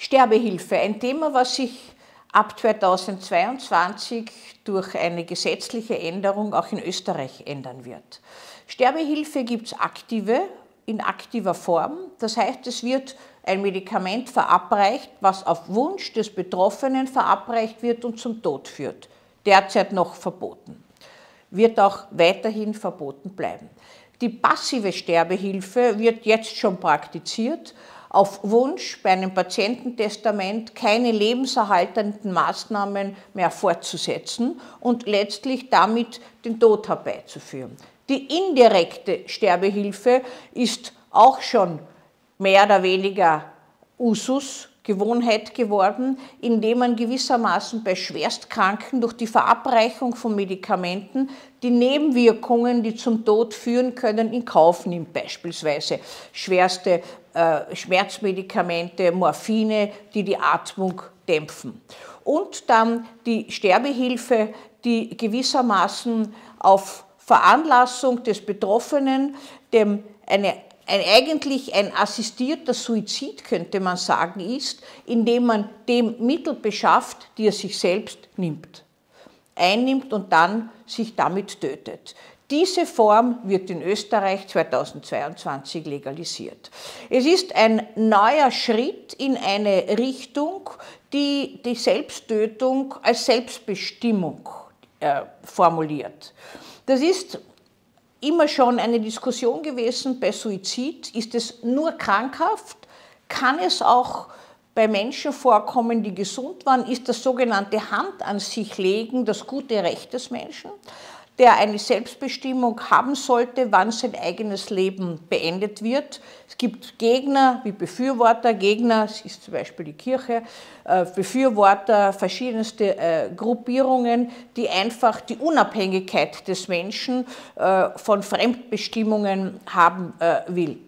Sterbehilfe, ein Thema, was sich ab 2022 durch eine gesetzliche Änderung auch in Österreich ändern wird. Sterbehilfe gibt es aktive, in aktiver Form. Das heißt, es wird ein Medikament verabreicht, was auf Wunsch des Betroffenen verabreicht wird und zum Tod führt. Derzeit noch verboten. Wird auch weiterhin verboten bleiben. Die passive Sterbehilfe wird jetzt schon praktiziert, auf Wunsch bei einem Patiententestament keine lebenserhaltenden Maßnahmen mehr fortzusetzen und letztlich damit den Tod herbeizuführen. Die indirekte Sterbehilfe ist auch schon mehr oder weniger Usus, Gewohnheit geworden, indem man gewissermaßen bei Schwerstkranken durch die Verabreichung von Medikamenten die Nebenwirkungen, die zum Tod führen können, in Kauf nimmt. Beispielsweise schwerste äh, Schmerzmedikamente, Morphine, die die Atmung dämpfen. Und dann die Sterbehilfe, die gewissermaßen auf Veranlassung des Betroffenen dem eine ein, eigentlich ein assistierter Suizid, könnte man sagen, ist, indem man dem Mittel beschafft, die er sich selbst nimmt, einnimmt und dann sich damit tötet. Diese Form wird in Österreich 2022 legalisiert. Es ist ein neuer Schritt in eine Richtung, die die Selbsttötung als Selbstbestimmung äh, formuliert. Das ist immer schon eine Diskussion gewesen bei Suizid. Ist es nur krankhaft? Kann es auch bei Menschen vorkommen, die gesund waren? Ist das sogenannte Hand an sich legen das gute Recht des Menschen? Der eine Selbstbestimmung haben sollte, wann sein eigenes Leben beendet wird. Es gibt Gegner wie Befürworter, Gegner, es ist zum Beispiel die Kirche, äh, Befürworter, verschiedenste äh, Gruppierungen, die einfach die Unabhängigkeit des Menschen äh, von Fremdbestimmungen haben will.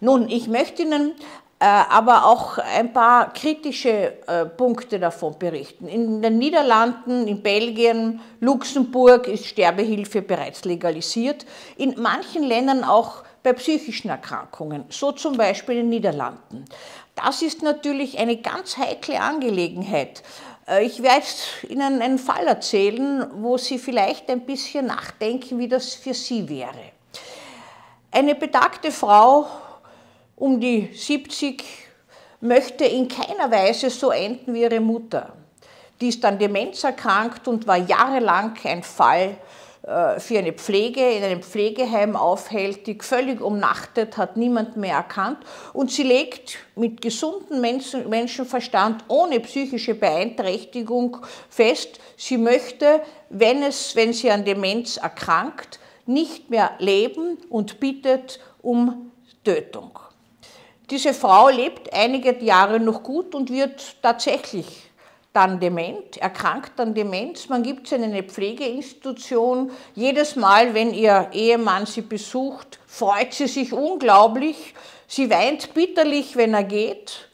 Nun, ich möchte Ihnen aber auch ein paar kritische äh, Punkte davon berichten. In den Niederlanden, in Belgien, Luxemburg ist Sterbehilfe bereits legalisiert. In manchen Ländern auch bei psychischen Erkrankungen, so zum Beispiel in den Niederlanden. Das ist natürlich eine ganz heikle Angelegenheit. Äh, ich werde Ihnen einen Fall erzählen, wo Sie vielleicht ein bisschen nachdenken, wie das für Sie wäre. Eine betagte Frau um die 70 möchte in keiner Weise so enden wie ihre Mutter. Die ist an Demenz erkrankt und war jahrelang ein Fall äh, für eine Pflege, in einem Pflegeheim aufhältig, völlig umnachtet, hat niemand mehr erkannt. Und sie legt mit gesundem Menschenverstand, ohne psychische Beeinträchtigung fest, sie möchte, wenn, es, wenn sie an Demenz erkrankt, nicht mehr leben und bittet um Tötung. Diese Frau lebt einige Jahre noch gut und wird tatsächlich dann dement, erkrankt an Demenz. Man gibt sie in eine Pflegeinstitution. Jedes Mal, wenn ihr Ehemann sie besucht, freut sie sich unglaublich. Sie weint bitterlich, wenn er geht.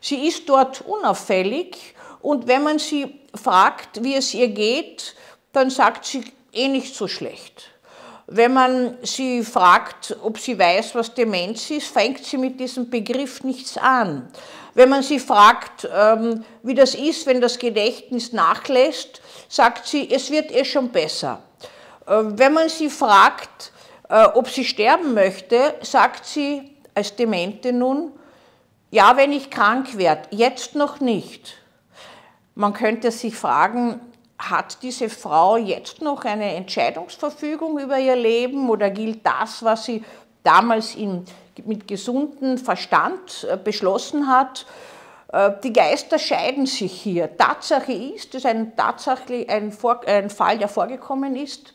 Sie ist dort unauffällig und wenn man sie fragt, wie es ihr geht, dann sagt sie eh nicht so schlecht. Wenn man sie fragt, ob sie weiß, was Demenz ist, fängt sie mit diesem Begriff nichts an. Wenn man sie fragt, ähm, wie das ist, wenn das Gedächtnis nachlässt, sagt sie, es wird eh schon besser. Äh, wenn man sie fragt, äh, ob sie sterben möchte, sagt sie als Demente nun, ja, wenn ich krank werde, jetzt noch nicht. Man könnte sich fragen, hat diese Frau jetzt noch eine Entscheidungsverfügung über ihr Leben oder gilt das, was sie damals in, mit gesundem Verstand äh, beschlossen hat? Äh, die Geister scheiden sich hier. Tatsache ist, das ist ein, tatsächlich ein, ein Fall, der vorgekommen ist,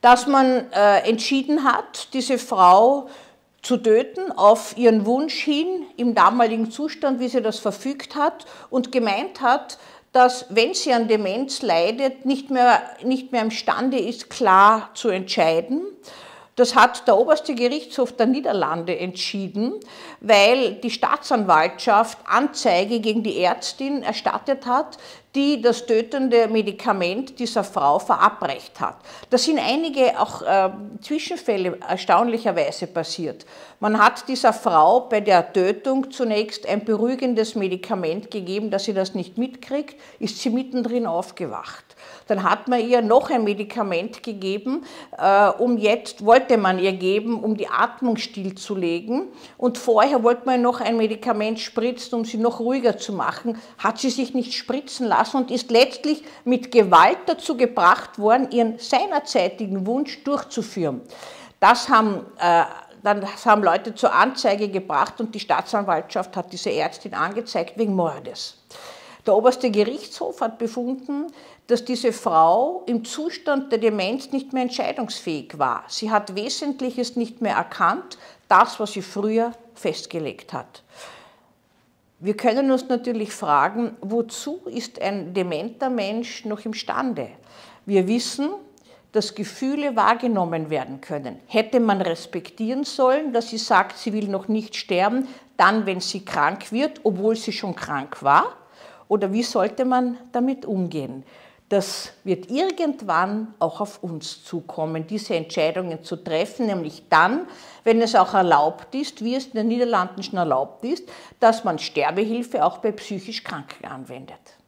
dass man äh, entschieden hat, diese Frau zu töten auf ihren Wunsch hin, im damaligen Zustand, wie sie das verfügt hat, und gemeint hat, dass, wenn sie an Demenz leidet, nicht mehr, nicht mehr imstande ist, klar zu entscheiden. Das hat der oberste Gerichtshof der Niederlande entschieden, weil die Staatsanwaltschaft Anzeige gegen die Ärztin erstattet hat, die das tötende Medikament dieser Frau verabreicht hat. Da sind einige auch äh, Zwischenfälle erstaunlicherweise passiert. Man hat dieser Frau bei der Tötung zunächst ein beruhigendes Medikament gegeben, dass sie das nicht mitkriegt, ist sie mittendrin aufgewacht. Dann hat man ihr noch ein Medikament gegeben, äh, um jetzt, wollte man ihr geben, um die Atmung stillzulegen. Und vorher wollte man noch ein Medikament spritzen, um sie noch ruhiger zu machen. Hat sie sich nicht spritzen lassen und ist letztlich mit Gewalt dazu gebracht worden, ihren seinerzeitigen Wunsch durchzuführen. Das haben äh, dann haben Leute zur Anzeige gebracht und die Staatsanwaltschaft hat diese Ärztin angezeigt wegen Mordes. Der oberste Gerichtshof hat befunden, dass diese Frau im Zustand der Demenz nicht mehr entscheidungsfähig war. Sie hat Wesentliches nicht mehr erkannt, das, was sie früher festgelegt hat. Wir können uns natürlich fragen, wozu ist ein dementer Mensch noch imstande? Wir wissen, dass Gefühle wahrgenommen werden können. Hätte man respektieren sollen, dass sie sagt, sie will noch nicht sterben, dann, wenn sie krank wird, obwohl sie schon krank war? Oder wie sollte man damit umgehen? Das wird irgendwann auch auf uns zukommen, diese Entscheidungen zu treffen, nämlich dann, wenn es auch erlaubt ist, wie es in den Niederlanden schon erlaubt ist, dass man Sterbehilfe auch bei psychisch Kranken anwendet.